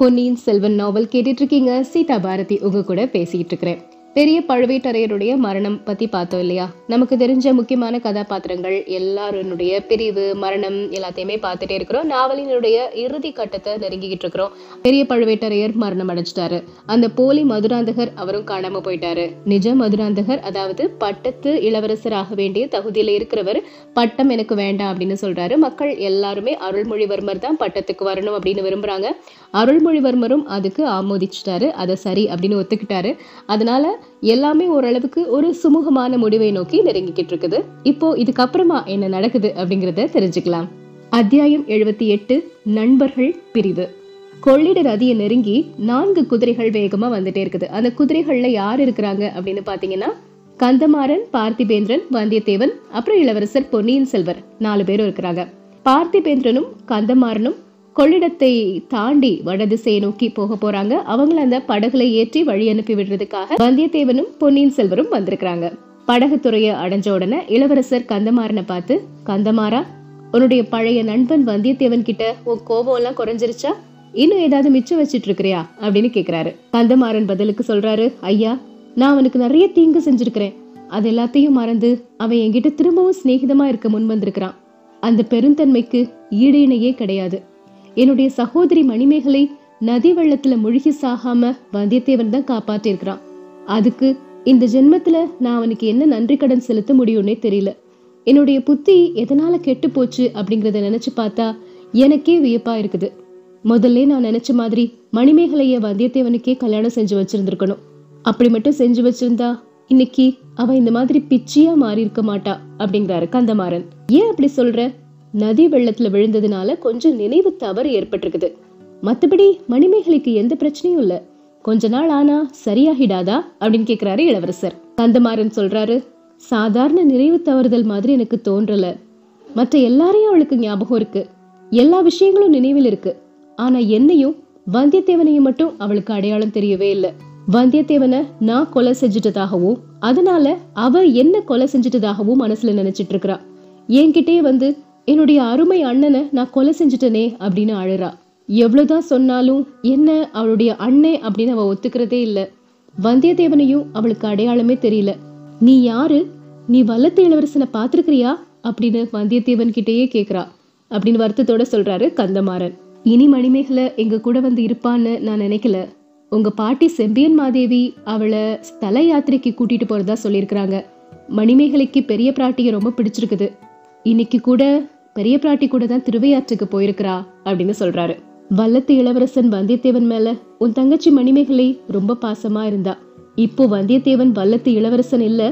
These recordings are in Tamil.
பொன்னியின் செல்வன் நாவல் கேட்டுட்ருக்கீங்க சீதா பாரதி உங்க கூட பேசிகிட்டு இருக்கிறேன். பெரிய பழுவேட்டரையருடைய மரணம் பத்தி பார்த்தோம் இல்லையா? நமக்கு தெரிஞ்ச முக்கியமான கதாபாத்திரங்கள் எல்லாருடைய பிரிவு மரணம் எல்லாத்தையுமே பார்த்துட்டே இருக்கிறோம். நாவலினுடைய இறுதி கட்டத்தை நெருங்கிக்கிட்டு இருக்கிறோம். பெரிய பழுவேட்டரையர் மரணம் அடைஞ்சிட்டாரு. அந்த போலி மதுராந்தகர் அவரும் காணாம போயிட்டாரு. நிஜ மதுராந்தகர் அதாவது பட்டத்து இளவரசர் ஆக வேண்டிய தகுதியில இருக்கிறவர் பட்டம் எனக்கு வேண்டாம் அப்படின்னு சொல்றாரு. மக்கள் எல்லாருமே அருள்மொழிவர்மர் தான் பட்டத்துக்கு வரணும் அப்படின்னு விரும்புறாங்க. அருள்மொழிவர்மரும் அதுக்கு ஆமோதிச்சிட்டாரு. அதை சரி அப்படின்னு ஒத்துக்கிட்டாரு. அதனால எல்லாமே ஓரளவுக்கு ஒரு சுமூகமான முடிவை நோக்கி நெருங்கிக்கிட்டு இருக்குது இப்போ இதுக்கப்புறமா என்ன நடக்குது அப்படிங்கறத தெரிஞ்சுக்கலாம். அத்தியாயம் எழுபத்தி எட்டு நண்பர்கள் பிரிவு. கொள்ளிட நதியை நெருங்கி நான்கு குதிரைகள் வேகமா வந்துட்டே இருக்குது. அந்த குதிரைகள்ல யார் இருக்கிறாங்க அப்படின்னு பாத்தீங்கன்னா கந்தமாறன் பார்த்திபேந்திரன் வந்தியத்தேவன் அப்புறம் இளவரசர் பொன்னியின் செல்வர். நாலு பேரும் இருக்கிறாங்க. பார்த்திபேந்திரனும் கந்தமாறனும் கொள்ளிடத்தை தாண்டி வடதிசையை நோக்கி போக போறாங்க. அவங்கள அந்த படகுல ஏற்றி வழி அனுப்பி விடுறதுக்காக வந்தியத்தேவனும் பொன்னியின் செல்வரும் வந்திருக்கிறாங்க. படகுத்துறைய அடைஞ்ச உடனே இளவரசர் கந்தமாறனை பார்த்து கந்தமாறா உன்னுடைய பழைய நண்பன் வந்தியத்தேவன் கிட்ட உன் கோபம் எல்லாம் குறைஞ்சிருச்சா? இன்னும் ஏதாவது மிச்சம் வச்சிட்டு இருக்கிறியா? அப்படின்னு கேக்குறாரு. கந்தமாறன் பதிலுக்கு சொல்றாரு ஐயா நான் அவனுக்கு நிறைய தீங்கு செஞ்சிருக்கிறேன். அது எல்லாத்தையும் மறந்து அவன் என்கிட்ட திரும்பவும் சிநேகிதமா இருக்க முன் வந்திருக்கிறான். அந்த பெருந்தன்மைக்கு ஈடு இணையே கிடையாது. என்னுடைய சகோதரி மணிமேகலை நதி வெள்ளத்துல முழுகி சாகாம வந்தியத்தேவன் தான் காப்பாற்றிருக்கிறான் அதுக்கு இந்த ஜென்மத்துல நான் அவனுக்கு என்ன நன்றி கடன் செலுத்த முடியும்னே தெரியல. என்னுடைய புத்தி எதனால கெட்டு போச்சு அப்படிங்கறத நினைச்சு பார்த்தா எனக்கே வியப்பா இருக்குது. முதல்ல நான் நினைச்ச மாதிரி மணிமேகலைய வந்தியத்தேவனுக்கே கல்யாணம் செஞ்சு வச்சிருந்திருக்கணும். அப்படி மட்டும் செஞ்சு வச்சிருந்தா இன்னைக்கு அவ இந்த மாதிரி பிச்சியா மாறி இருக்க மாட்டா அப்படிங்கிறாரு கந்தமாறன். ஏன் அப்படி சொல்ற? நதி வெள்ளத்துல விழுந்ததுனால கொஞ்சம் நினைவு தவறு ஏற்பட்டிருக்குது. மத்தபடி மணிமேகலைக்கு எந்த பிரச்சனையும் இல்ல. கொஞ்ச நாள் ஆனா சரியாகிடாதா அப்படின்னு கேக்குறாரு இளவரசர். கந்தமாறன் சொல்றாரு சாதாரண நினைவு தவறுதல் மாதிரி எனக்கு தோன்றல. மற்ற எல்லாரையும் அவளுக்கு ஞாபகம் இருக்கு. எல்லா விஷயங்களும் நினைவில் இருக்கு. ஆனா என்னையும் வந்தியத்தேவனையும் மட்டும் அவளுக்கு அடையாளம் தெரியவே இல்லை. வந்தியத்தேவனை நான் கொலை செஞ்சிட்டதாகவும் அதனால அவ என்ன கொலை செஞ்சிட்டதாகவும் மனசுல நினைச்சிட்டு இருக்கிறா. என்கிட்டயே வந்து என்னுடைய அருமை அண்ணனை நான் கொலை செஞ்சுட்டனே அப்படின்னு அழுறா. எவ்வளோதான் சொன்னாலும் என்ன அவளுடைய அண்ணே அப்படின்னு அவள் ஒத்துக்கிறதே இல்லை. வந்தியத்தேவனையும் அவளுக்கு அடையாளமே தெரியல. நீ யாரு? நீ வல்லத்து இளவரசனை பார்த்துருக்கிறியா? அப்படின்னு வந்தியத்தேவன் கிட்டேயே கேட்குறா அப்படின்னு வருத்தத்தோட சொல்றாரு கந்தமாறன். இனி மணிமேகலை எங்க கூட வந்து இருப்பான்னு நான் நினைக்கல. உங்க பாட்டி செம்பியன் மாதேவி அவளை ஸ்தல யாத்திரைக்கு கூட்டிட்டு போறதா சொல்லியிருக்கிறாங்க. மணிமேகலைக்கு பெரிய பிராட்டியை ரொம்ப பிடிச்சிருக்குது. இன்னைக்கு கூட பெரிய பிராட்டி கூட தான் திருவையாற்றுக்கு போயிருக்கிறா அப்படின்னு சொல்றாரு. வல்லத்து இளவரசன் வந்தியத்தேவன் மேல உன் தங்கச்சி மணிமேகலை ரொம்ப பாசமா இருந்தா. இப்போ வந்தியத்தேவன் வல்லத்து இளவரசன் இல்ல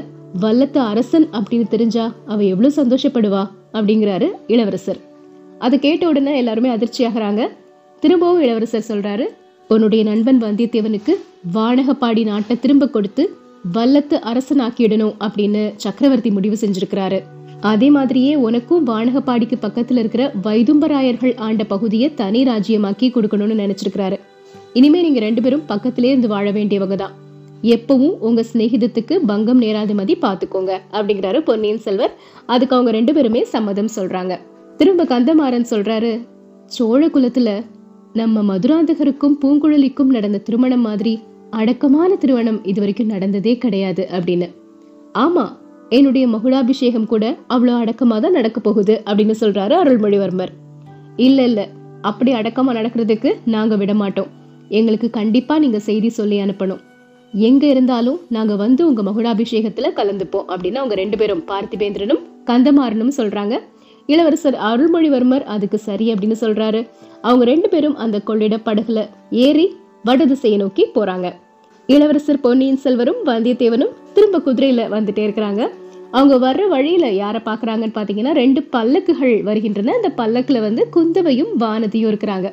வல்லத்து அரசன் அப்படின்னு தெரிஞ்சா அவ எவ்வளவு சந்தோஷப்படுவா அப்படிங்கிறாரு இளவரசர். அதை கேட்ட உடனே எல்லாருமே அதிர்ச்சியாகிறாங்க. திரும்பவும் இளவரசர் சொல்றாரு உன்னுடைய நண்பன் வந்தியத்தேவனுக்கு வானகப்பாடி நாட்டை திரும்ப கொடுத்து வல்லத்து அரசனாக்கிடணும் அப்படின்னு சக்கரவர்த்தி முடிவு செஞ்சிருக்கிறாரு. அதே மாதிரியே உனக்கும் வானகப்பாடிக்கு பக்கத்துல இருக்கிற வைதும்பராயர்கள் ஆண்ட பகுதியை தனி ராஜ்யமாக்கி கொடுக்கணும்னு நினைச்சிருக்கிறாரு. இனிமே நீங்க ரெண்டு பேரும் பக்கத்திலே இருந்து வாழ வேண்டியவங்க தான். எப்பவும் உங்க சிநேகிதத்துக்கு பங்கம் நேராத மதி பாத்துக்கோங்க அப்படிங்கிறாரு பொன்னியின் செல்வர். அதுக்கு அவங்க ரெண்டு பேருமே சம்மதம் சொல்றாங்க. திரும்ப கந்தமாறன் சொல்றாரு சோழ குலத்துல நம்ம மதுராந்தகருக்கும் பூங்குழலிக்கும் நடந்த திருமணம் மாதிரி அடக்கமான திருமணம் இது வரைக்கும் நடந்ததே கிடையாது அப்படின்னு. ஆமா என்னுடைய மகுடாபிஷேகம் கூட அவ்வளோ அடக்கமாக தான் நடக்க போகுது அப்படின்னு சொல்றாரு அருள்மொழிவர்மர். இல்ல இல்ல. அப்படி அடக்கமா நடக்கிறதுக்கு நாங்க விட மாட்டோம். எங்களுக்கு கண்டிப்பா நீங்க செய்தி சொல்லி அனுப்பணும். எங்க இருந்தாலும் நாங்க வந்து உங்க மகுடாபிஷேகத்துல கலந்துப்போம் அப்படின்னு அவங்க ரெண்டு பேரும் பார்த்திபேந்திரனும் கந்தமாறனும் சொல்றாங்க. இளவரசர் அருள்மொழிவர்மர் அதுக்கு சரி அப்படின்னு சொல்றாரு. அவங்க ரெண்டு பேரும் அந்த கொள்ளிட படகுல ஏறி வடதிசையை நோக்கி போறாங்க. இளவரசர் பொன்னியின் செல்வரும் வந்தியத்தேவனும் திரும்ப குதிரையில வந்துட்டே இருக்கிறாங்க. அவங்க வர்ற வழியில் யாரை பார்க்குறாங்கன்னு பார்த்தீங்கன்னா ரெண்டு பல்லக்குகள் வருகின்றன. அந்த பல்லக்கில் வந்து குந்தவையும் வானதியும் இருக்கிறாங்க.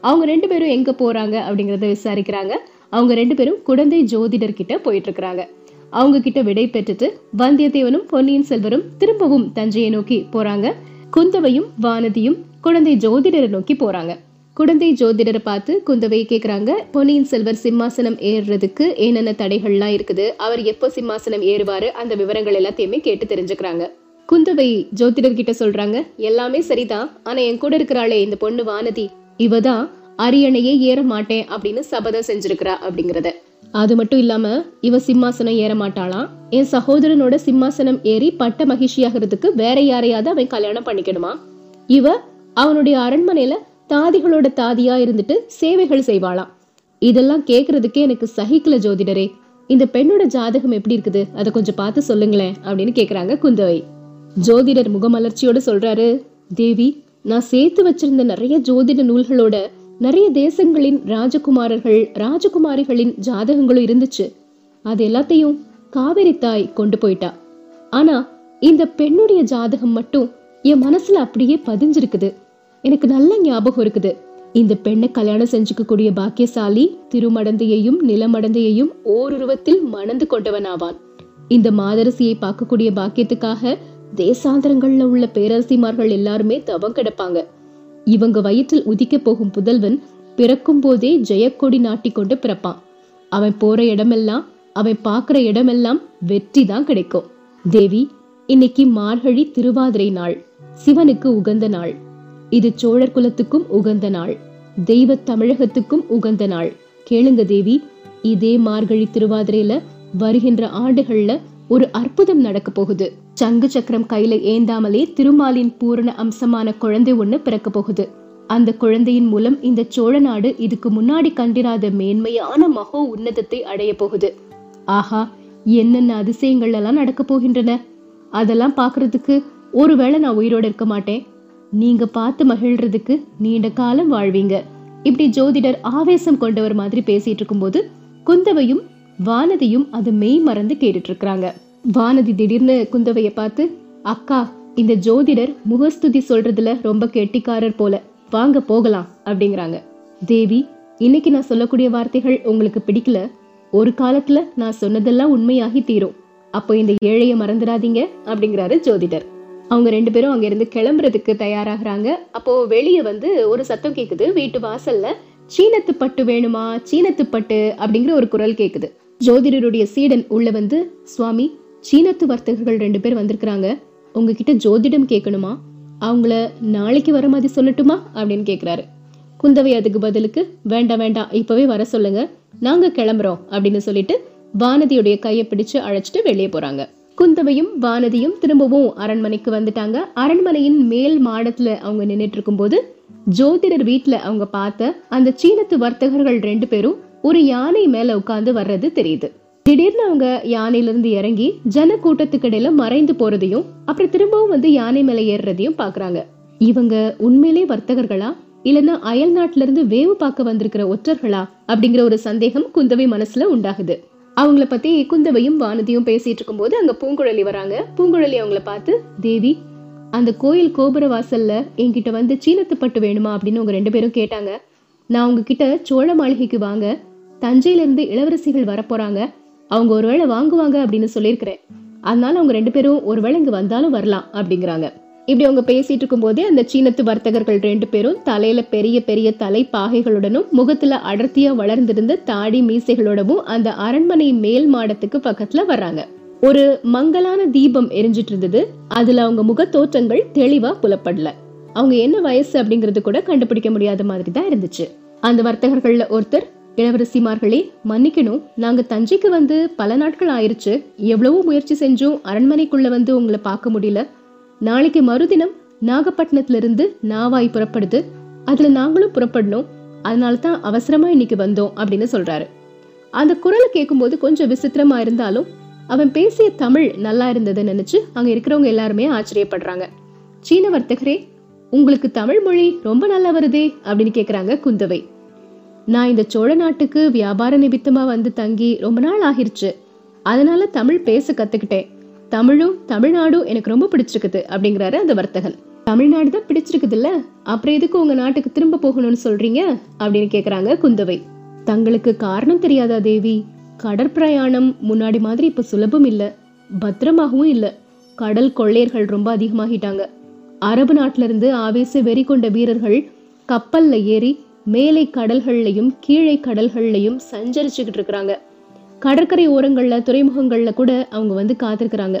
அவங்க ரெண்டு பேரும் எங்கே போகிறாங்க அப்படிங்கிறத விசாரிக்கிறாங்க. அவங்க ரெண்டு பேரும் குழந்தை ஜோதிடர்கிட்ட போயிட்டுருக்கிறாங்க. அவங்க கிட்ட விடை பெற்றுட்டு வந்தியத்தேவனும் பொன்னியின் செல்வரும் திரும்பவும் தஞ்சையை நோக்கி போறாங்க. குந்தவையும் வானதியும் குழந்தை ஜோதிடரை நோக்கி போறாங்க. குழந்தை ஜோதிடரை பார்த்து குந்தவை கேட்குறாங்க பொன்னியின் செல்வர் சிம்மாசனம் ஏறுறதுக்கு என்னென்ன தடைகள்லாம் இருக்குது? அவர் எப்போ சிம்மாசனம் ஏறுவாரு? அந்த விவரங்கள் எல்லாத்தையுமே கேட்டு தெரிஞ்சுக்கிறாங்க. குந்தவை ஜோதிடர் கிட்ட சொல்றாங்க எல்லாமே சரிதான். ஆனா என் கூட இருக்கிறாளே இந்த பொண்ணு வானதி இவதான் அரியணையே ஏற மாட்டேன் அப்படின்னு சபதம் செஞ்சிருக்கிறா அப்படிங்கறத. அது மட்டும் இல்லாம இவ சிம்மாசனம் ஏற மாட்டாளாம். என் சகோதரனோட சிம்மாசனம் ஏறி பட்ட மகிழ்ச்சியாகிறதுக்கு வேற யாரையாவது அவன் கல்யாணம் பண்ணிக்கணுமா? இவ அவனுடைய அரண்மனையில தாதிகளோட தாதியா இருந்துட்டு சேவைகள் செய்வாளாம். இதெல்லாம் கேக்குறதுக்கே எனக்கு சகிக்கல ஜோதிடரே. இந்த பெண்ணோட ஜாதகம் எப்படி இருக்குது? அதை கொஞ்சம் பார்த்து சொல்லுங்களேன் அப்படின்னு கேக்குறாங்க குந்தவை. ஜோதிடர் முகமலர்ச்சியோட சொல்றாரு தேவி நான் சேர்த்து வச்சிருந்த நிறைய ஜோதிட நூல்களோட நிறைய தேசங்களின் ராஜகுமாரர்கள் ராஜகுமாரிகளின் ஜாதகங்களும் இருந்துச்சு. அது எல்லாத்தையும் காவிரி தாய் கொண்டு போயிட்டா. ஆனா இந்த பெண்ணுடைய ஜாதகம் மட்டும் என் மனசுல அப்படியே பதிஞ்சிருக்குது. எனக்கு நல்ல ஞாபகம் இருக்குது. இந்த பெண்ணை கல்யாணம் செஞ்சுக்க கூடிய பாக்கியசாலி திருமடந்தையையும் நிலமடந்தையையும் ஓருருவத்தில் மணந்து கொண்டவனாவான். இந்த மாதரசியை பார்க்கக்கூடிய பாக்கியத்துக்காக தேசாந்தரங்கள்ல உள்ள பேரரசிமார்கள் எல்லாருமே தவம் கிடப்பாங்க. இவங்க வயிற்றில் உதிக்க போகும் புதல்வன் பிறக்கும் போதே ஜெயக்கொடி நாட்டி கொண்டு பிறப்பான். அவன் போற இடமெல்லாம் அவன் பார்க்குற இடமெல்லாம் வெற்றி தான் கிடைக்கும். தேவி இன்னைக்கு மார்கழி திருவாதிரை நாள். சிவனுக்கு உகந்த நாள். இது சோழர் குலத்துக்கும் உகந்த நாள். தெய்வ தமிழகத்துக்கும் உகந்த நாள். கேளுங்க தேவி இதே மார்கழி திருவாதிரையில வருகின்ற ஆண்டுகள்ல ஒரு அற்புதம் நடக்க போகுது. சங்கு சக்கரம் கையில ஏந்தாமலே திருமாலின் பூரண அம்சமான குழந்தை ஒண்ணு பிறக்க போகுது. அந்த குழந்தையின் மூலம் இந்த சோழ நாடு இதுக்கு முன்னாடி கண்டிராத மேன்மையான மகோ உன்னதத்தை அடைய போகுது. ஆஹா என்னென்ன அதிசயங்கள் எல்லாம் நடக்க போகின்றன? அதெல்லாம் பாக்குறதுக்கு ஒருவேளை நான் உயிரோட இருக்க மாட்டேன். நீங்க பார்த்து மகிழ்றதுக்கு நீண்ட காலம் வாழ்வீங்க. இப்படி ஜோதிடர் ஆவேசம் கொண்டவர் மாதிரி பேசிட்டு இருக்கும்போது குந்தவையும் வானதியும் அது மெய் மறந்து கேட்டுட்டு இருக்கிறாங்க வானதி திடீர்னு குந்தவைய பார்த்து அக்கா இந்த ஜோதிடர் முகஸ்துதி சொல்றதுல ரொம்ப கெட்டிக்காரர் போல. வாங்க போகலாம் அப்படிங்கிறாங்க. தேவி இன்னைக்கு நான் சொல்லக்கூடிய வார்த்தைகள் உங்களுக்கு பிடிக்கல. ஒரு காலத்துல நான் சொன்னதெல்லாம் உண்மையாகி தீரும். அப்போ இந்த ஏழைய மறந்துடாதீங்க அப்படிங்கிறாரு ஜோதிடர். அவங்க ரெண்டு பேரும் அங்கேருந்து கிளம்புறதுக்கு தயாராகிறாங்க. அப்போ வெளியே வந்து ஒரு சத்தம் கேட்குது வீட்டு வாசல்ல சீனத்து பட்டு வேணுமா? சீனத்து பட்டு? அப்படிங்கிற ஒரு குரல் கேட்குது ஜோதிடருடைய சீடன் உள்ள வந்து சுவாமி சீனத்து வர்த்தகர்கள் ரெண்டு பேர் வந்திருக்கிறாங்க. உங்ககிட்ட ஜோதிடம் கேட்கணுமா அவங்கள நாளைக்கு வர மாதிரி சொல்லட்டுமா? அப்படின்னு கேட்குறாரு குந்தவை அதுக்கு பதிலுக்கு வேண்டாம் வேண்டாம் இப்பவே வர சொல்லுங்க. நாங்க கிளம்புறோம் அப்படின்னு சொல்லிட்டு வானதியுடைய கையை பிடிச்சு அழைச்சிட்டு வெளியே போறாங்க. குந்தவையும் வானதியும் திரும்பவும் அரண்மனைக்கு வந்துட்டாங்க. அரண்மனையின் மேல் மாடத்துல அவங்க நின்றுட்டு இருக்கும்போது ஜோதிடர் வீட்ல அவங்க பார்த்த அந்த சீனத்து வர்த்தகர்கள் ரெண்டு பேரும் ஒரு யானை மேல உட்கார்ந்து வர்றது தெரியுது. திடீர்னு அவங்க யானையில இருந்து இறங்கி ஜன கூட்டத்துக்கு இடையில மறைந்து போறதையும் அப்புறம் திரும்பவும் வந்து யானை மேல ஏறுறதையும் பாக்குறாங்க இவங்க உண்மையிலே வர்த்தகர்களா? இல்லைன்னா அயல் நாட்டுல இருந்து வேவு பார்க்க வந்திருக்கிற ஒற்றர்களா? அப்படிங்கிற ஒரு சந்தேகம் குந்தவை மனசுல உண்டாகுது. அவங்கள பத்தி குந்தவையும் வானதியும் பேசிட்டு இருக்கும்போது அங்க பூங்குழலி வராங்க. பூங்குழலி அவங்கள பார்த்து தேவி அந்த கோயில் கோபுர வாசல்ல என்கிட்ட வந்து சீனத்து பட்டு வேணுமா? அப்படின்னு உங்க ரெண்டு பேரும் கேட்டாங்க. நான் உங்ககிட்ட சோழ மாளிகைக்கு வாங்க. தஞ்சையிலிருந்து இளவரசிகள் வரப்போறாங்க. அவங்க ஒருவேளை வாங்குவாங்க அப்படின்னு சொல்லியிருக்கிறேன். அதனால அவங்க ரெண்டு பேரும் ஒருவேளை இங்க வந்தாலும் வரலாம் அப்படிங்கிறாங்க. இப்படி அவங்க பேசிட்டு இருக்கும்போதே அந்த சீனத்து வர்த்தகர்கள் ரெண்டு பேரும் தலையில பெரிய பெரிய தலை பாகைகளுடனும் முகத்துல அடர்த்தியா வளர்ந்திருந்த தாடி மீசைகளோடவும் அந்த அரண்மனை மேல் மாடத்துக்கு பக்கத்துல வர்றாங்க. ஒரு மங்கலான தீபம் எரிஞ்சிட்டு இருந்தது. அதுல அவங்க முக தோற்றங்கள் தெளிவா புலப்படல. அவங்க என்ன வயசு அப்படிங்கறது கூட கண்டுபிடிக்க முடியாத மாதிரி தான் இருந்துச்சு. அந்த வர்த்தகர்கள்ல ஒருத்தர் இளவரசிமார்களே மன்னிக்கணும் நாங்க தஞ்சைக்கு வந்து பல நாட்கள் ஆயிருச்சு. எவ்வளவோ முயற்சி செஞ்சும் அரண்மனைக்குள்ள வந்து உங்களை பார்க்க முடியல. நாளைக்கு மறுதினம் நாகப்பட்டினத்திலிருந்து நாவாய் புறப்படுது. அதுல நாங்களும் புறப்படணும். அதனால தான் அவசரமா இன்னைக்கு வந்தோம் அப்படின்னு சொல்றாரு. அந்த குரலை கேட்கும்போது கொஞ்சம் விசித்திரமா இருந்தாலும் அவன் பேசிய தமிழ் நல்லா இருந்ததை நினைச்சு அங்க இருக்கிறவங்க எல்லாருமே ஆச்சரியப்படுறாங்க. சீன வர்த்தகரே உங்களுக்கு தமிழ் மொழி ரொம்ப நல்லா வருதே அப்படின்னு கேக்குறாங்க குந்தவை. நான் இந்த சோழ நாட்டுக்கு வியாபார நிமித்தமா வந்து தங்கி ரொம்ப நாள் ஆகிருச்சு. அதனால தமிழ் பேச கத்துக்கிட்டேன். தமிழும் தமிழ்நாடும் எனக்கு ரொம்ப பிடிச்சிருக்குது அப்படிங்கிறாரு அந்த வர்த்தகன். தமிழ்நாடு தான் பிடிச்சிருக்குது இல்ல அப்புறம் எதுக்கு உங்க நாட்டுக்கு திரும்ப போகணும்னு சொல்றீங்க? அப்படின்னு கேக்குறாங்க குந்தவை. தங்களுக்கு காரணம் தெரியாதா தேவி? கடற்பிரயாணம் முன்னாடி மாதிரி இப்ப சுலபம் இல்ல. பத்திரமாகவும் இல்ல. கடல் கொள்ளையர்கள் ரொம்ப அதிகமாகிட்டாங்க. அரபு நாட்டில இருந்து ஆவேச வெறி கொண்ட வீரர்கள் கப்பல்ல ஏறி மேலை கடல்கள்லையும் கீழே கடல்கள்லையும் சஞ்சரிச்சுக்கிட்டு இருக்கிறாங்க. கடற்கரை ஓரங்களில் துறைமுகங்களில் கூட அவங்க வந்து காத்திருக்கிறாங்க.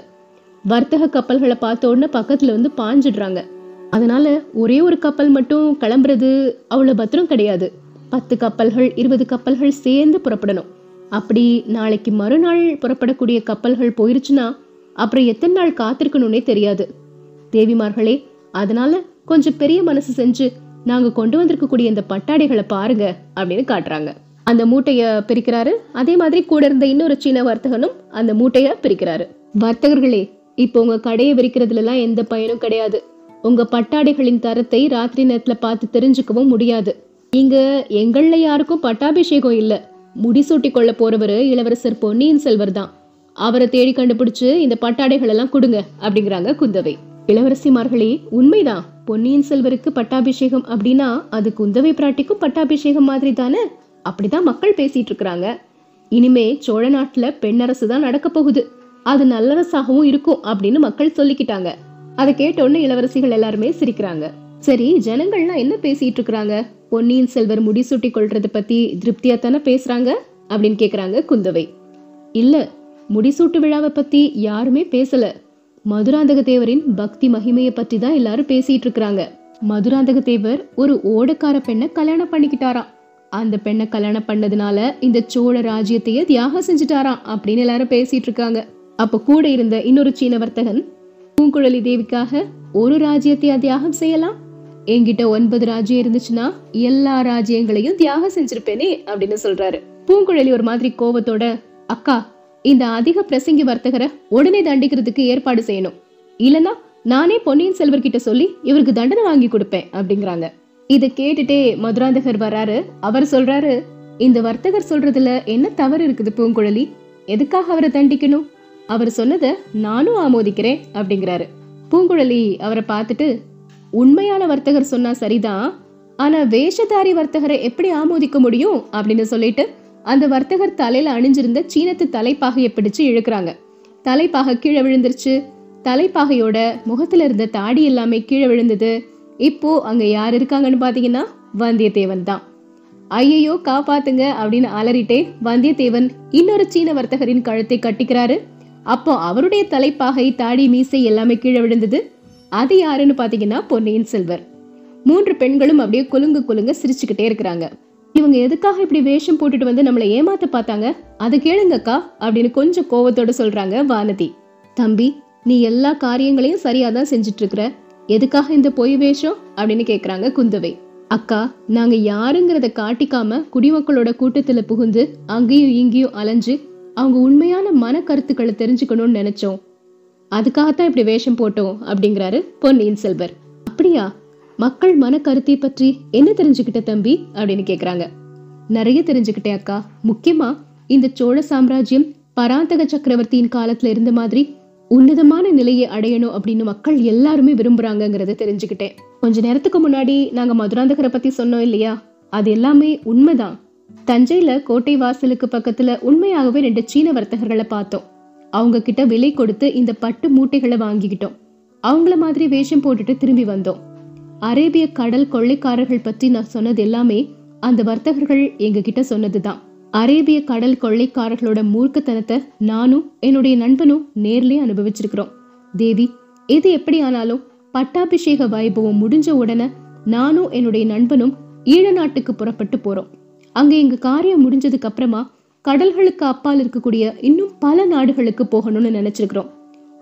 வர்த்தக கப்பல்களை பார்த்த உடனே பக்கத்தில் வந்து பாஞ்சிடுறாங்க. அதனால ஒரே ஒரு கப்பல் மட்டும் கிளம்புறது அவ்வளோ பத்திரம் கிடையாது. பத்து கப்பல்கள் இருபது கப்பல்கள் சேர்ந்து புறப்படணும். அப்படி நாளைக்கு மறுநாள் புறப்படக்கூடிய கப்பல்கள் போயிருச்சுன்னா அப்புறம் எத்தனை நாள் காத்திருக்கணும்னே தெரியாது. தேவிமார்களே அதனால கொஞ்சம் பெரிய மனசு செஞ்சு நாங்க கொண்டு வந்திருக்கக்கூடிய இந்த பட்டாடைகளை பாருங்க அப்படின்னு காட்டுறாங்க. அந்த மூட்டையை பிரிக்கிறாரு. அதே மாதிரி கூட இருந்த இன்னொரு சீன வர்த்தகனும் அந்த மூட்டையை பிரிக்கிறாரு. வர்த்தகர்களே இப்போ உங்க கடையை விரிக்கிறதுல எல்லாம் எந்த பயனும் கிடையாது. உங்க பட்டாடைகளின் தரத்தை ராத்திரி நேரத்துல பார்த்து தெரிஞ்சுக்கவும் முடியாது. இங்க எங்கள்ல யாருக்கும் பட்டாபிஷேகம் இல்ல. முடிசூட்டி கொள்ள போறவர் இளவரசர் பொன்னியின் செல்வர் தான். அவரை தேடி கண்டுபிடிச்சு இந்த பட்டாடைகள் எல்லாம் கொடுங்க அப்படிங்கிறாங்க குந்தவை. இளவரசிமார்களே உண்மைதான். பொன்னியின் செல்வருக்கு பட்டாபிஷேகம் அப்படின்னா அது குந்தவை பிராட்டிக்கும் பட்டாபிஷேகம் மாதிரி தானே? அப்படிதான் மக்கள் பேசிட்டு இருக்கிறாங்க இனிமே சோழ நாட்டுல பெண்ணரசு தான் நடக்க போகுது. அது நல்லரசாகவும் இருக்கும் அப்படின்னு மக்கள் சொல்லிக்கிட்டாங்க. அதை கேட்டோன்னு இளவரசிகள் எல்லாருமே சிரிக்கிறாங்க. சரி ஜனங்கள்லாம் என்ன பேசிட்டு இருக்கிறாங்க பொன்னியின் செல்வர் முடிசூட்டி கொள்றத பத்தி திருப்தியா தானே பேசுறாங்க? அப்படின்னு கேக்குறாங்க குந்தவை. இல்ல முடிசூட்டு விழாவை பத்தி யாருமே பேசல. மதுராந்தக தேவரின் பக்தி மகிமையை பற்றி தான் எல்லாரும் பேசிட்டு இருக்கிறாங்க மதுராந்தக தேவர் ஒரு ஓடக்கார பெண்ணை கல்யாணம் பண்ணிக்கிட்டாராம். அந்த பெண்ணை கல்யாணம் பண்ணதுனால இந்த சோழ ராஜ்யத்தையே தியாகம் செஞ்சுட்டாராம் அப்படின்னு எல்லாரும் பேசிட்டு இருக்காங்க. அப்ப கூட இருந்த இன்னொரு சீன வர்த்தகன் பூங்குழலி தேவிக்காக ஒரு ராஜ்யத்தை தியாகம் செய்யலாம்? என்கிட்ட ஒன்பது ராஜ்யம் இருந்துச்சுன்னா எல்லா ராஜ்யங்களையும் தியாகம் செஞ்சிருப்பேனே அப்படின்னு சொல்றாரு. பூங்குழலி ஒரு மாதிரி கோவத்தோட அக்கா இந்த அதிக பிரசங்கி வர்த்தகரை உடனே தண்டிக்கிறதுக்கு ஏற்பாடு செய்யணும். இல்லனா நானே பொன்னியின் செல்வர் கிட்ட சொல்லி இவருக்கு தண்டனை வாங்கி கொடுப்பேன் அப்படிங்கிறாங்க. இதை கேட்டுட்டே மதுராந்தகர் வராரு. அவர் சொல்றாரு இந்த வர்த்தகர் சொல்றதுல என்ன தவறு இருக்குது பூங்குழலி? எதுக்காக அவரை தண்டிக்கணும்? அவர் சொன்னதை நானும் ஆமோதிக்கிறேன் அப்படிங்கிறாரு. பூங்குழலி அவரை பார்த்துட்டு உண்மையான வர்த்தகர் சொன்னா சரிதான் ஆனா வேஷதாரி வர்த்தகரை எப்படி ஆமோதிக்க முடியும்? அப்படின்னு சொல்லிட்டு அந்த வர்த்தகர் தலையில அணிஞ்சிருந்த சீனத்து தலைப்பாகையை பிடிச்சு இழுக்கிறாங்க. தலைப்பாகை கீழே விழுந்துருச்சு. தலைப்பாகையோட முகத்துல இருந்த தாடி எல்லாமே கீழே விழுந்தது. இப்போ அங்க யார் இருக்காங்கன்னு பாத்தீங்கன்னா வந்தியத்தேவன் தான். ஐயையோ காப்பாத்துங்க அப்படின்னு அலறிட்டே வந்தியத்தேவன் இன்னொரு சீன வர்த்தகரின் கழுத்தை கட்டிக்கிறாரு. அப்போ அவருடைய தலைப்பாகை தாடி மீசை எல்லாமே கீழே விழுந்தது. அது யாருன்னு பாத்தீங்கன்னா பொன்னியின் செல்வர். மூன்று பெண்களும் அப்படியே குலுங்கு குலுங்க சிரிச்சுக்கிட்டே இருக்கிறாங்க. இவங்க எதுக்காக இப்படி வேஷம் போட்டுட்டு வந்து நம்மளை ஏமாத்த பார்த்தாங்க? அதை கேளுங்கக்கா அப்படின்னு கொஞ்சம் கோவத்தோட சொல்றாங்க வானதி. தம்பி நீ எல்லா காரியங்களையும் சரியாதான் செஞ்சுட்டு இருக்கிற. எதுக்காக இந்த பொய் வேஷம்? அப்படின்னு கேக்குறாங்க குந்தவை. அக்கா நாங்க யாருங்கிறத காட்டிக்காம குடிமக்களோட கூட்டத்துல புகுந்து அங்கேயும் இங்கேயும் அலைஞ்சு அவங்க உண்மையான மன கருத்துக்களை தெரிஞ்சுக்கணும்னு நினைச்சோம். அதுக்காகத்தான் இப்படி வேஷம் போட்டோம் அப்படிங்கிறாரு பொன்னியின் செல்வர். அப்படியா? மக்கள் மன கருத்தை பற்றி என்ன தெரிஞ்சுக்கிட்ட தம்பி? அப்படின்னு கேக்குறாங்க. நிறைய தெரிஞ்சுக்கிட்டேன் அக்கா. முக்கியமா இந்த சோழ சாம்ராஜ்யம் பராந்தக சக்கரவர்த்தியின் காலத்துல இருந்த மாதிரி உன்னதமான நிலையை அடையணும் அப்படின்னு மக்கள் எல்லாருமே விரும்புறாங்கிறத தெரிஞ்சுக்கிட்டேன். கொஞ்ச நேரத்துக்கு முன்னாடி நாங்க மதுராந்தகரை பத்தி சொன்னோம் இல்லையா? அது எல்லாமே உண்மைதான். தஞ்சையில கோட்டை வாசலுக்கு பக்கத்துல உண்மையாகவே ரெண்டு சீன வர்த்தகர்களை பார்த்தோம். அவங்க கிட்ட விலை கொடுத்து இந்த பட்டு மூட்டைகளை வாங்கிக்கிட்டோம். அவங்கள மாதிரி வேஷம் போட்டுட்டு திரும்பி வந்தோம். அரேபிய கடல் கொள்ளைக்காரர்கள் பற்றி நான் சொன்னது எல்லாமே அந்த வர்த்தகர்கள் எங்க கிட்ட சொன்னதுதான். அரேபிய கடல் கொள்ளைக்காரர்களோட மூர்க்கத்தனத்தை நானும் என்னுடைய நண்பனும் நேர்லயே அனுபவிச்சிருக்கிறோம். தேவி எது எப்படி ஆனாலும் பட்டாபிஷேக வைபவம் முடிஞ்ச உடனே நானும் என்னுடைய நண்பனும் ஈழ நாட்டுக்கு புறப்பட்டு போறோம். அங்க எங்க காரியம் முடிஞ்சதுக்கு அப்புறமா கடல்களுக்கு அப்பால் இருக்கக்கூடிய இன்னும் பல நாடுகளுக்கு போகணும்னு நினைச்சிருக்கிறோம்.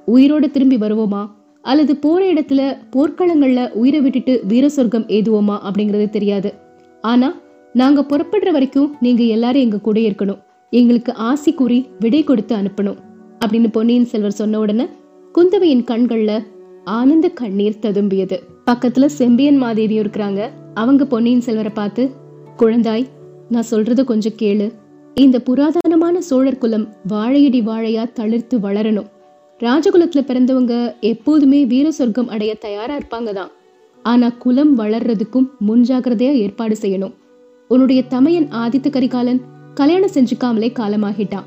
உயிரோட திரும்பி வருவோமா? அல்லது போற இடத்துல போர்க்களங்கள்ல உயிரை விட்டுட்டு வீர சொர்க்கம் ஏதுவோமா அப்படிங்கிறது தெரியாது. ஆனா நாங்க புறப்படுற வரைக்கும் நீங்க எல்லாரும் எங்க கூட இருக்கணும். எங்களுக்கு ஆசி கூறி விடை கொடுத்து அனுப்பணும் அப்படின்னு பொன்னியின் செல்வர் சொன்ன உடனே குந்தவையின் கண்கள்ல ஆனந்த கண்ணீர் ததும்பியது. பக்கத்துல செம்பியன் மாதேவியும் இருக்கிறாங்க. அவங்க பொன்னியின் செல்வரை பார்த்து குழந்தாய் நான் சொல்றத கொஞ்சம் கேளு. இந்த புராதனமான சோழர் குலம் வாழையடி வாழையா தளிர்த்து வளரணும். ராஜகுலத்துல பிறந்தவங்க எப்போதுமே வீர சொர்க்கம் அடைய தயாரா இருப்பாங்க தான் ஆனா குலம் வளர்றதுக்கும் முன்ஜாகிரதையா ஏற்பாடு செய்யணும். உன்னுடைய தமையன் ஆதித்த கரிகாலன் கல்யாணம் செஞ்சுக்காமலே காலமாகிட்டான்.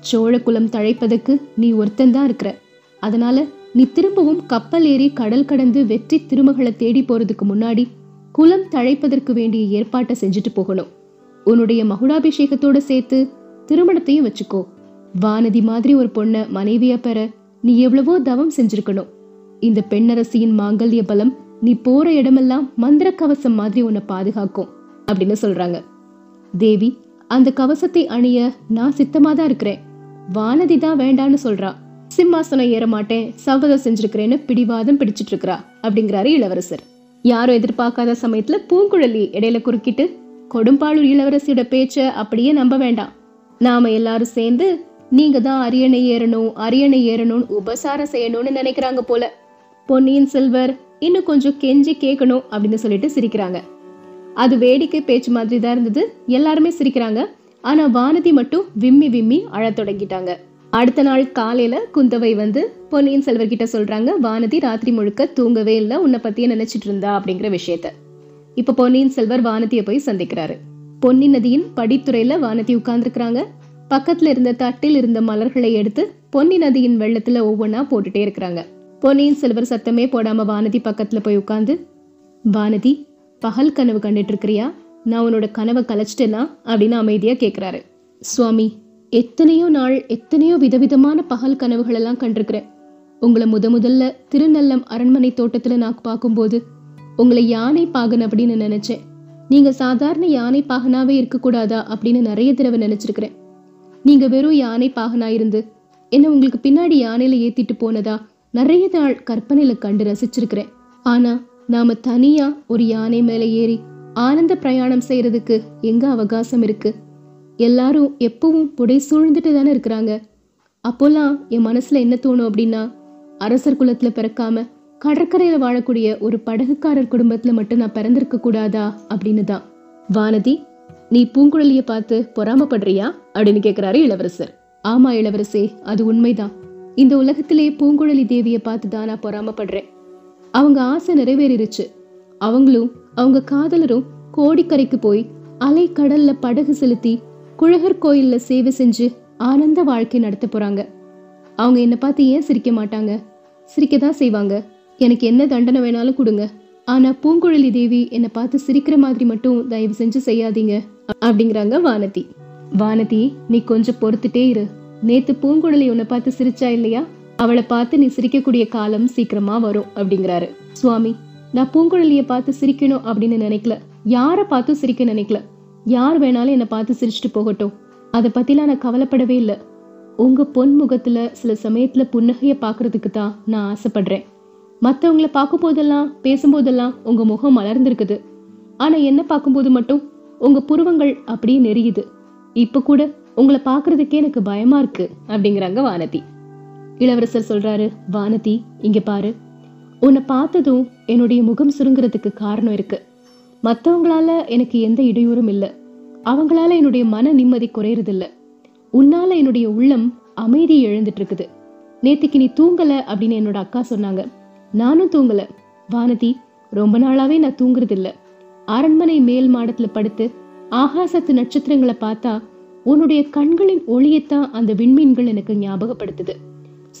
சோழ குலம் தழைப்பதற்கு நீ ஒருத்தன் தான் இருக்கிற. அதனால நீ திரும்பவும் கப்பல் ஏறி கடல் கடந்து வெற்றி திருமகளை தேடி போறதுக்கு முன்னாடி குலம் தழைப்பதற்கு வேண்டிய ஏற்பாட்டை செஞ்சுட்டு போகணும். உன்னுடைய மகுடாபிஷேகத்தோட சேர்த்து திருமணத்தையும் வச்சுக்கோ. வானதி மாதிரி ஒரு பொண்ண மனைவியா பெற நீ எவ்வளவோ தவம் செஞ்சிருக்கணும். இந்த பெண்ணரசியின் மாங்கல்ய பலம் நீ போற இடமெல்லாம் மந்திர கவசம் மாதிரி உன்னை பாதுகாக்கும். அப்படின்னு சொல்றாங்க. தேவி அந்த கவசத்தை அணிய நான் சித்தமா தான் இருக்கிறேன். வானதி தான் வேண்டான்னு சொல்றா. சிம்மாசனம் ஏற மாட்டேன் சவதம் செஞ்சிருக்கிறேன்னு பிடிவாதம் பிடிச்சிட்டு இருக்கிறா அப்படிங்கிறாரு இளவரசர். யாரும் எதிர்பார்க்காத சமயத்துல பூங்குழலி இடையில குறுக்கிட்டு கொடும்பாளூர் இளவரசியோட பேச்ச அப்படியே நம்ப வேண்டாம். நாம எல்லாரும் சேர்ந்து நீங்க தான் அரியணை ஏறணும் அரியணை ஏறணும்னு உபசாரம் செய்யணும்னு நினைக்கிறாங்க போல. பொன்னியின் செல்வர் இன்னும் கொஞ்சம் கெஞ்சி கேட்கணும் அப்படின்னு சொல்லிட்டு சிரிக்கிறாங்க. அது வேடிக்கை பேச்சு மாதிரி தான் இருந்தது. எல்லாருமே சிரிக்கிறாங்க. ஆனா வானதி மட்டும் விம்மி விம்மி அழத் தொடங்கிட்டாங்க. அடுத்த நாள் காலையில குந்தவை வந்து பொன்னியின் செல்வர் கிட்ட சொல்றாங்க வானதி ராத்திரி முழுக்க தூங்கவே இல்லை உன்னை பத்தியே நினைச்சிட்டு இருந்தா அப்படிங்கிற விஷயத்த. இப்ப பொன்னியின் செல்வர் வானதியை போய் சந்திக்கிறாரு. பொன்னி நதியின் படித்துறையில வானதி உட்கார்ந்துருக்காங்க பக்கத்துல இருந்த தட்டில் இருந்த மலர்களை எடுத்து பொன்னி நதியின் வெள்ளத்துல ஒவ்வொன்னா போட்டுட்டே இருக்கிறாங்க. பொன்னியின் செல்வர் சத்தமே போடாம வானதி பக்கத்துல போய் உட்கார்ந்து வானதி பகல் கனவு கண்டுட்டு இருக்கிறியா நான் உன்னோட கனவை கலைச்சிட்டேனா? அப்படின்னு அமைதியா கேட்குறாரு சுவாமி எத்தனையோ நாள் எத்தனையோ விதவிதமான பகல் கனவுகளெல்லாம் கண்டிருக்கிறேன். உங்களை முத முதல்ல திருநல்லம் அரண்மனை தோட்டத்துல நான் பார்க்கும்போது உங்களை யானை பாகன் அப்படின்னு நினைச்சேன். நீங்க சாதாரண யானை பாகனாவே இருக்கக்கூடாதா அப்படின்னு நிறைய தடவை நினைச்சிருக்கிறேன். நீங்க வெறும் யானை பாகனா இருந்து என்ன உங்களுக்கு பின்னாடி யானையில ஏத்திட்டு போனதா? நிறைய நாள் கற்பனையில கண்டு ரசிச்சிருக்கிறேன். ஆனா நாம தனியா ஒரு யானை மேல ஏறி ஆனந்த பிரயாணம் செய்யறதுக்கு எங்க அவகாசம் இருக்கு? எல்லாரும் எப்பவும் புடை சூழ்ந்துட்டு தானே இருக்கிறாங்க. அப்போல்லாம் என் மனசுல என்ன தோணும் அப்படின்னா அரசர் குலத்துல பிறக்காம கடற்கரையில வாழக்கூடிய ஒரு படகுக்காரர் குடும்பத்துல மட்டும் நான் பிறந்திருக்க கூடாதா அப்படின்னு தான் வானதி நீ பூங்குழலிய பார்த்து பொறாமப்படுறியா அப்படின்னு கேக்குறாரு இளவரசர். ஆமா இளவரசே அது உண்மைதான். இந்த உலகத்திலே பூங்குழலி தேவியை பார்த்து தான் நான் பொறாமப்படுறேன். அவங்க ஆசை நிறைவேறிருச்சு. அவங்களும் அவங்க காதலரும் கோடிக்கரைக்கு போய் அலை கடல்ல படகு செலுத்தி குழகர் கோயில்ல சேவை செஞ்சு ஆனந்த வாழ்க்கை நடத்த போறாங்க. அவங்க என்னை பார்த்து ஏன் சிரிக்க மாட்டாங்க? சிரிக்க தான் செய்வாங்க. எனக்கு என்ன தண்டனை வேணாலும் கொடுங்க. ஆனா பூங்குழலி தேவி என்னை பார்த்து சிரிக்கிற மாதிரி மட்டும் தயவு செஞ்சு செய்யாதீங்க அப்படிங்கிறாங்க வானதி. வானதி நீ கொஞ்சம் பொறுத்துட்டே இரு. நேத்து பூங்குழலி உன்னை பார்த்து சிரிச்சா இல்லையா? அவளை பார்த்து நீ சிரிக்கக்கூடிய காலம் சீக்கிரமா வரும் அப்படிங்கிறாரு. சுவாமி நான் பூங்குழலிய பார்த்து சிரிக்கணும் அப்படின்னு நினைக்கல. யாரை பார்த்தும் சிரிக்க நினைக்கல? யார் வேணாலும் என்னை பார்த்து சிரிச்சுட்டு போகட்டும். அதை பத்திலாம் நான் கவலைப்படவே இல்லை. உங்க பொன் முகத்துல சில சமயத்துல புன்னகைய பாக்குறதுக்கு தான் நான் ஆசைப்படுறேன். மத்தவங்கள பார்க்கும் போதெல்லாம் பேசும்போதெல்லாம் உங்க முகம் மலர்ந்திருக்குது. ஆனா என்ன பார்க்கும்போது மட்டும்? உங்க புருவங்கள் அப்படியே நெரியுது. இப்ப கூட உங்களை பாக்குறதுக்கே எனக்கு பயமா இருக்கு அப்படிங்கிறாங்க வானதி. இளவரசர் சொல்றாரு வானதி இங்க பாரு. உன்னை பார்த்ததும் என்னுடைய முகம் சுருங்குறதுக்கு காரணம் இருக்கு. மற்றவங்களால எனக்கு எந்த இடையூறும் இல்லை. அவங்களால என்னுடைய மன நிம்மதி குறையறதில்ல. உன்னால என்னுடைய உள்ளம் அமைதி எழுந்துட்டு இருக்குது நேத்திக்கு நீ தூங்கல அப்படின்னு என்னோட அக்கா சொன்னாங்க. நானும் தூங்கல. வானதி ரொம்ப நாளாவே நான் தூங்குறது இல்ல அரண்மனை மேல் மாடத்துல படுத்து ஆகாசத்து நட்சத்திரங்களை பார்த்தா உன்னுடைய கண்களின் ஒளியைத்தான் அந்த விண்மீன்கள் எனக்கு ஞாபகப்படுத்துது.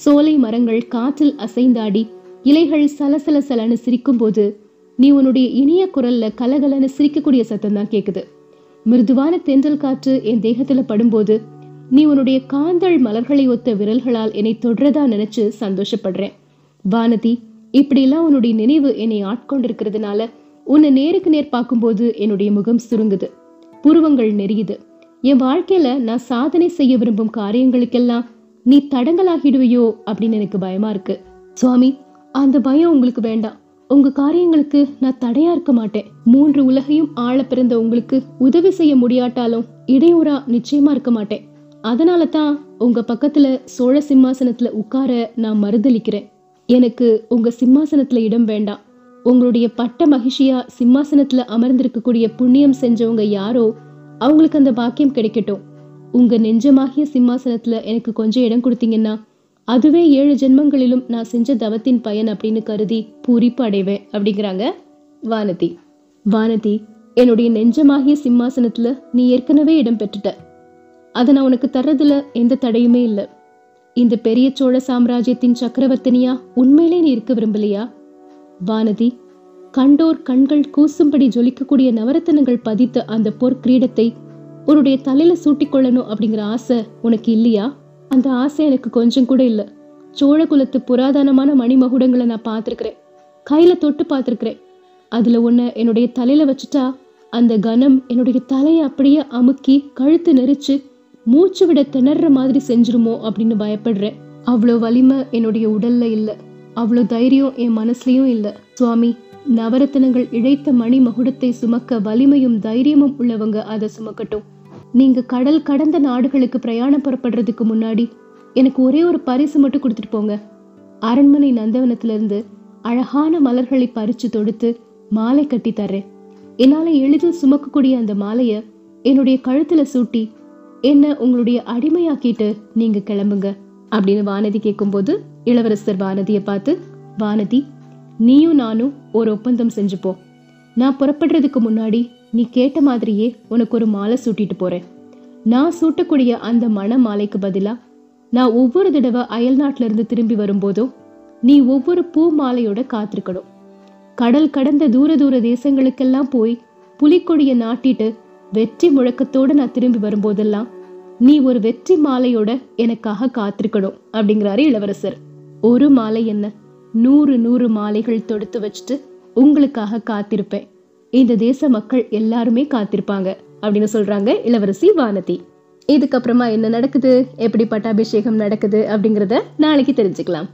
சோலை மரங்கள் காற்றில் அசைந்தாடி இலைகள் சலசல சலன்னு சிரிக்கும் போது நீ உன்னுடைய இனிய குரல்ல கலகலன்னு சிரிக்கக்கூடிய சத்தம் தான் கேக்குது. மிருதுவான தென்றல் காற்று என் தேகத்துல படும்போது நீ உன்னுடைய காந்தள் மலர்களை ஒத்த விரல்களால் என்னை தொடரதா நினைச்சு சந்தோஷப்படுறேன். வானதி இப்படியெல்லாம் உன்னுடைய நினைவு என்னை ஆட்கொண்டிருக்கிறதுனால உன்னை நேருக்கு நேர் பார்க்கும்போது என்னுடைய முகம் சுருங்குது. புருவங்கள் நெரியுது என் வாழ்க்கையில நான் சாதனை செய்ய விரும்பும் காரியங்களுக்கெல்லாம் நீ தடங்கலாகிடுவையோ அப்படின்னு எனக்கு பயமா இருக்கு. சுவாமி அந்த பயம் உங்களுக்கு வேண்டாம். உங்க காரியங்களுக்கு நான் தடையா இருக்க மாட்டேன். மூன்று உலகையும் ஆள பிறந்த உங்களுக்கு உதவி செய்ய முடியாட்டாலும் இடையூறா நிச்சயமா இருக்க மாட்டேன். அதனால தான் உங்க பக்கத்துல சோழ சிம்மாசனத்துல உட்கார நான் மறுதளிக்கிறேன் எனக்கு உங்க சிம்மாசனத்துல இடம் வேண்டாம். உங்களுடைய பட்ட மகிழ்ச்சியா சிம்மாசனத்துல அமர்ந்திருக்கக்கூடிய புண்ணியம் செஞ்சவங்க யாரோ அவங்களுக்கு அந்த பாக்கியம் கிடைக்கட்டும். உங்க நெஞ்சமாகிய சிம்மாசனத்துல எனக்கு கொஞ்சம் இடம் கொடுத்தீங்கன்னா அதுவே ஏழு ஜென்மங்களிலும் நான் செஞ்ச தவத்தின் பயன் அப்படின்னு கருதி பூரிப்பு அடைவேன் அப்படிங்கிறாங்க வானதி. வானதி என்னுடைய நெஞ்சமாகிய சிம்மாசனத்துல நீ ஏற்கனவே இடம் பெற்றுட்ட. அதை நான் உனக்கு தர்றதுல எந்த தடையுமே இல்லை. இந்த பெரிய சோழ சாம்ராஜ்யத்தின் சக்கரவர்த்தினியா உண்மையிலே நீ இருக்க விரும்பலையா? வானதி கண்டோர் கண்கள் கூசும்படி ஜொலிக்கக்கூடிய நவரத்தனங்கள் பதித்த அந்த பொற் கிரீடத்தை உன்னுடைய தலையில சூட்டிக்கொள்ளணும் அப்படிங்கிற ஆசை உனக்கு இல்லையா? அந்த ஆசை எனக்கு கொஞ்சம் கூட இல்ல. சோழ குலத்து புராதனமான மணிமகுடங்களை நான் பார்த்திருக்கிறேன். கையில தொட்டு பார்த்திருக்கிறேன். அதுல ஒண்ண என்னுடைய தலையில வச்சுட்டா அந்த கணம் என்னுடைய தலையை அப்படியே அமுக்கி கழுத்து நெரிச்சு மூச்சு விட திணற மாதிரி செஞ்சிருமோ அப்படின்னு பயப்படுறேன். அவ்வளோ வலிமை என்னுடைய உடல்ல இல்ல. அவ்வளோ தைரியம் என் மனசுலயும் இல்ல. சுவாமி நவரத்தினங்கள் இழைத்த மணி மகுடத்தை சுமக்க வலிமையும் தைரியமும் உள்ளவங்க அதை சுமக்கட்டும். நீங்க கடல் கடந்த நாடுகளுக்கு பிரயாணம் புறப்படுறதுக்கு முன்னாடி எனக்கு ஒரே ஒரு பரிசு மட்டும் கொடுத்துட்டு போங்க. அரண்மனை நந்தவனத்துல இருந்து அழகான மலர்களை பறிச்சு தொடுத்து மாலை கட்டி தர்றேன். என்னால எளிதில் சுமக்கக்கூடிய அந்த மாலைய என்னுடைய கழுத்துல சூட்டி என்ன உங்களுடைய அடிமையாக்கிட்டு நீங்க கிளம்புங்க அப்படின்னு வானதி கேட்கும்போது இளவரசர் வானதியை பார்த்து வானதி நீயும் நானும் ஒரு ஒப்பந்தம் செஞ்சுப்போம். நான் புறப்படுறதுக்கு முன்னாடி நீ கேட்ட மாதிரியே உனக்கு ஒரு மாலை சூட்டிட்டு போறேன். நான் சூட்டக்கூடிய அந்த மண மாலைக்கு பதிலா நான் ஒவ்வொரு தடவை அயல் நாட்டில இருந்து திரும்பி வரும்போதும் நீ ஒவ்வொரு பூ மாலையோட காத்திருக்கணும். கடல் கடந்த தூர தூர தேசங்களுக்கெல்லாம் போய் புலிக்கொடிய நாட்டிட்டு வெற்றி முழக்கத்தோட நான் திரும்பி வரும்போதெல்லாம் நீ ஒரு வெற்றி மாலையோட எனக்காக காத்திருக்கணும் அப்படிங்கிறாரு இளவரசர். ஒரு மாலை என்ன? நூறு நூறு மாலைகள் தொடுத்து வச்சுட்டு உங்களுக்காக காத்திருப்பேன். இந்த தேச மக்கள் எல்லாருமே காத்திருப்பாங்க அப்படின்னு சொல்றாங்க இளவரசி வானதி. இதுக்கப்புறமா என்ன நடக்குது? எப்படி பட்டாபிஷேகம் நடக்குது அப்படிங்கறத நாளைக்கு தெரிஞ்சுக்கலாம்.